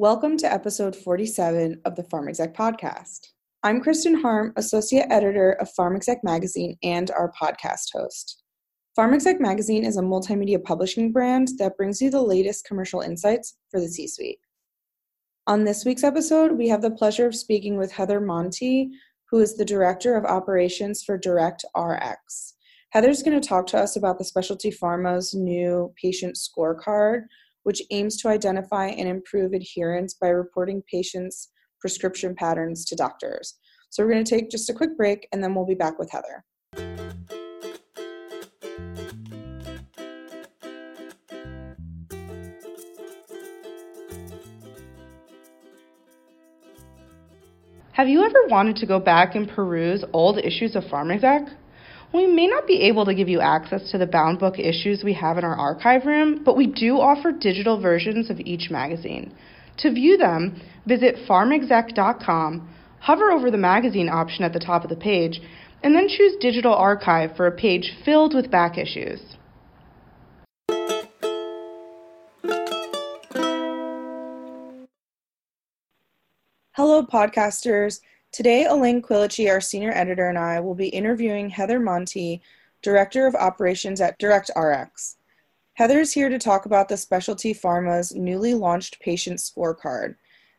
Welcome to episode 47 of the PharmExec podcast. I'm Kristen Harm, Associate Editor of PharmExec Magazine and our podcast host. PharmExec Magazine is a multimedia publishing brand that brings you the latest commercial insights for the C suite. On this week's episode, we have the pleasure of speaking with Heather Monty, who is the Director of Operations for Direct RX. Heather's going to talk to us about the Specialty Pharma's new patient scorecard, which aims to identify and improve adherence by reporting patients' prescription patterns to doctors. So, we're going to take just a quick break and then we'll be back with Heather. Have you ever wanted to go back and peruse old issues of PharmExec? We may not be able to give you access to the bound book issues we have in our archive room, but we do offer digital versions of each magazine. To view them, visit pharmexec.com, hover over the magazine option at the top of the page, and then choose Digital Archive for a page filled with back issues. Hello, podcasters. Today, Elaine Quilici, our senior editor, and I will be interviewing Heather Monti, Director of Operations at DirectRx. Heather is here to talk about the Specialty Pharma's newly launched patient scorecard.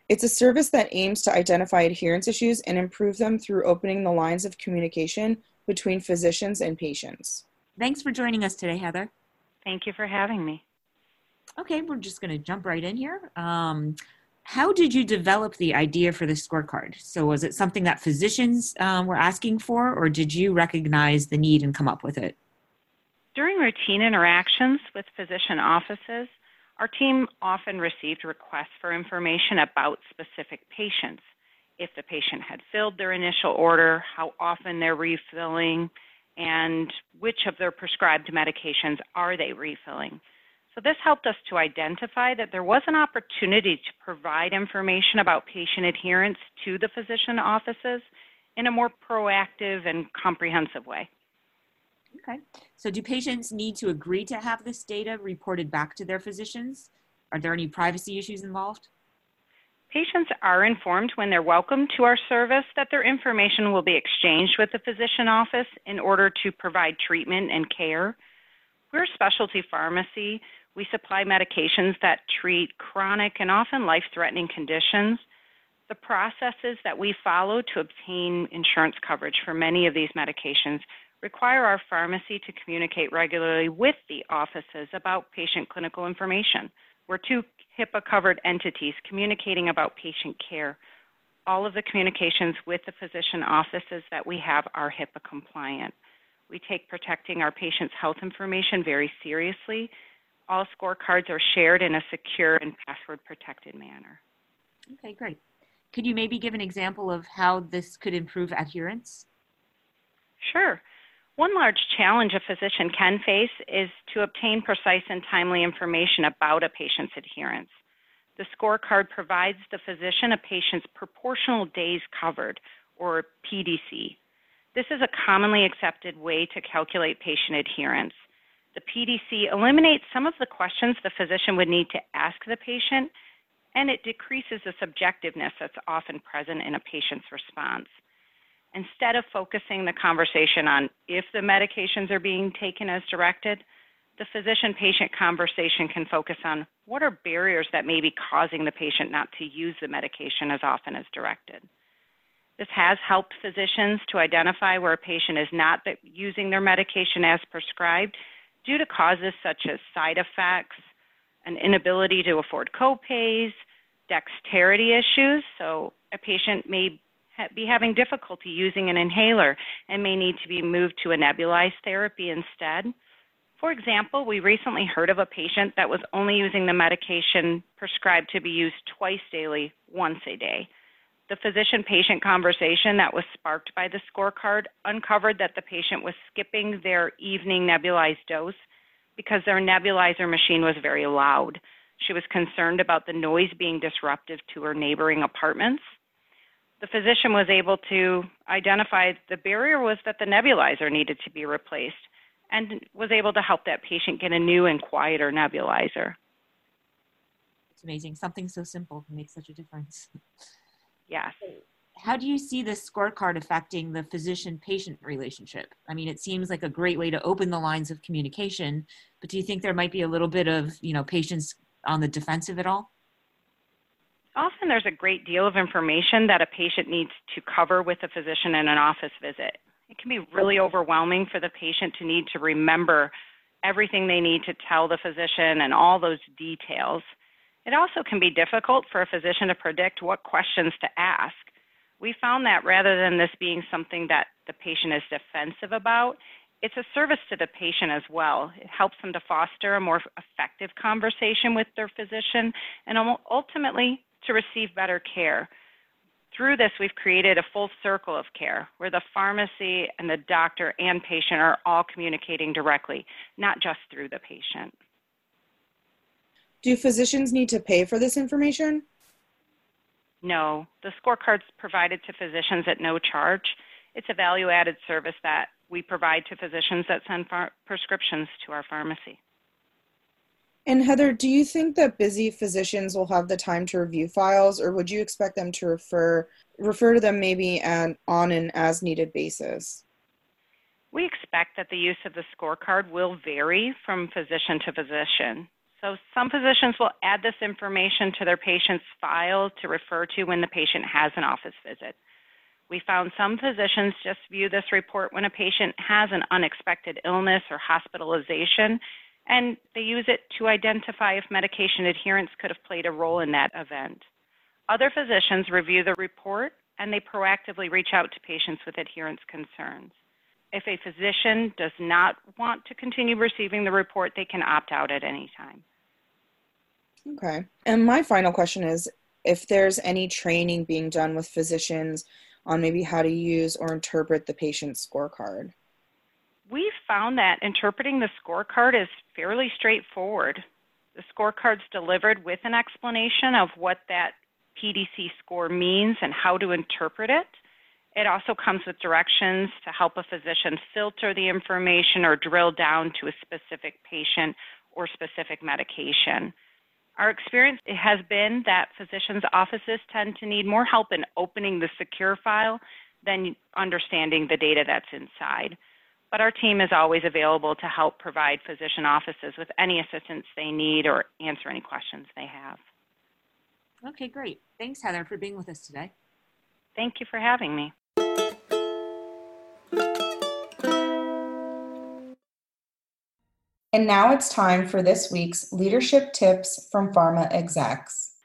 It's a service that aims to identify adherence issues and improve them through opening the lines of communication between physicians and patients. Thanks for joining us today, Heather. Thank you for having me. Okay, we're just going to jump right in here. Um, how did you develop the idea for the scorecard? So, was it something that physicians um, were asking for, or did you recognize the need and come up with it? During routine interactions with physician offices, our team often received requests for information about specific patients. If the patient had filled their initial order, how often they're refilling, and which of their prescribed medications are they refilling. So this helped us to identify that there was an opportunity to provide information about patient adherence to the physician offices in a more proactive and comprehensive way. Okay. So do patients need to agree to have this data reported back to their physicians? Are there any privacy issues involved? Patients are informed when they're welcome to our service that their information will be exchanged with the physician office in order to provide treatment and care. We're a specialty pharmacy, we supply medications that treat chronic and often life threatening conditions. The processes that we follow to obtain insurance coverage for many of these medications require our pharmacy to communicate regularly with the offices about patient clinical information. We're two HIPAA covered entities communicating about patient care. All of the communications with the physician offices that we have are HIPAA compliant. We take protecting our patients' health information very seriously all scorecards are shared in a secure and password protected manner. Okay, great. Could you maybe give an example of how this could improve adherence? Sure. One large challenge a physician can face is to obtain precise and timely information about a patient's adherence. The scorecard provides the physician a patient's proportion of days covered, or PDC. This is a commonly accepted way to calculate patient adherence. The PDC eliminates some of the questions the physician would need to ask the patient, and it decreases the subjectiveness that's often present in a patient's response. Instead of focusing the conversation on if the medications are being taken as directed, the physician patient conversation can focus on what are barriers that may be causing the patient not to use the medication as often as directed. This has helped physicians to identify where a patient is not using their medication as prescribed due to causes such as side effects, an inability to afford copays, dexterity issues. So a patient may ha- be having difficulty using an inhaler and may need to be moved to a nebulized therapy instead. For example, we recently heard of a patient that was only using the medication prescribed to be used twice daily, once a day. The physician patient conversation that was sparked by the scorecard uncovered that the patient was skipping their evening nebulized dose because their nebulizer machine was very loud. She was concerned about the noise being disruptive to her neighboring apartments. The physician was able to identify the barrier was that the nebulizer needed to be replaced and was able to help that patient get a new and quieter nebulizer. It's amazing. Something so simple can make such a difference. Yes. How do you see this scorecard affecting the physician patient relationship? I mean, it seems like a great way to open the lines of communication, but do you think there might be a little bit of, you know, patients on the defensive at all? Often there's a great deal of information that a patient needs to cover with a physician in an office visit. It can be really overwhelming for the patient to need to remember everything they need to tell the physician and all those details. It also can be difficult for a physician to predict what questions to ask. We found that rather than this being something that the patient is defensive about, it's a service to the patient as well. It helps them to foster a more effective conversation with their physician and ultimately to receive better care. Through this, we've created a full circle of care where the pharmacy and the doctor and patient are all communicating directly, not just through the patient. Do physicians need to pay for this information? No, the scorecard's provided to physicians at no charge. It's a value added service that we provide to physicians that send prescriptions to our pharmacy. And Heather, do you think that busy physicians will have the time to review files, or would you expect them to refer refer to them maybe an, on an as needed basis? We expect that the use of the scorecard will vary from physician to physician. So some physicians will add this information to their patient's file to refer to when the patient has an office visit. We found some physicians just view this report when a patient has an unexpected illness or hospitalization and they use it to identify if medication adherence could have played a role in that event. Other physicians review the report and they proactively reach out to patients with adherence concerns. If a physician does not want to continue receiving the report, they can opt out at any time. Okay. And my final question is if there's any training being done with physicians on maybe how to use or interpret the patient's scorecard we found that interpreting the scorecard is fairly straightforward. The scorecard's delivered with an explanation of what that PDC score means and how to interpret it. It also comes with directions to help a physician filter the information or drill down to a specific patient or specific medication. Our experience has been that physicians' offices tend to need more help in opening the secure file than understanding the data that's inside but our team is always available to help provide physician offices with any assistance they need or answer any questions they have. Okay, great. Thanks, Heather, for being with us today. Thank you for having me. And now it's time for this week's leadership tips from pharma execs.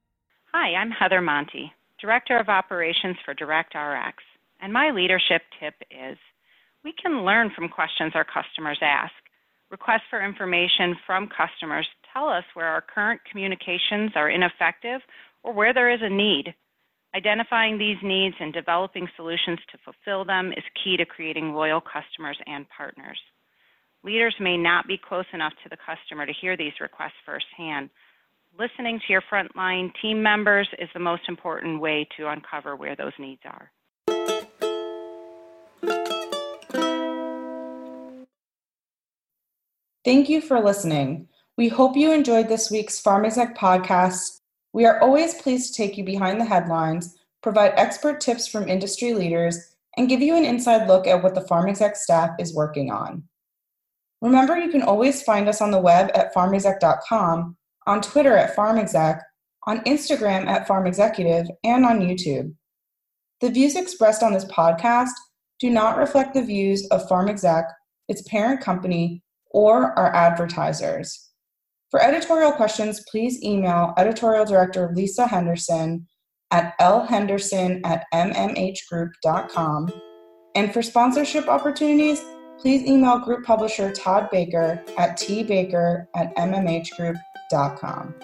Hi, I'm Heather Monty, Director of Operations for DirectRx, and my leadership tip is we can learn from questions our customers ask. Requests for information from customers tell us where our current communications are ineffective or where there is a need. Identifying these needs and developing solutions to fulfill them is key to creating loyal customers and partners. Leaders may not be close enough to the customer to hear these requests firsthand. Listening to your frontline team members is the most important way to uncover where those needs are. Thank you for listening. We hope you enjoyed this week's PharmExec podcast. We are always pleased to take you behind the headlines, provide expert tips from industry leaders, and give you an inside look at what the PharmExec staff is working on. Remember, you can always find us on the web at pharmexec.com, on Twitter at farmexec, on Instagram at pharmexecutive, and on YouTube. The views expressed on this podcast do not reflect the views of PharmExec, its parent company, or our advertisers. For editorial questions, please email editorial director Lisa Henderson at lhenderson at mmhgroup.com. And for sponsorship opportunities, please email group publisher Todd Baker at tbaker at mmhgroup.com.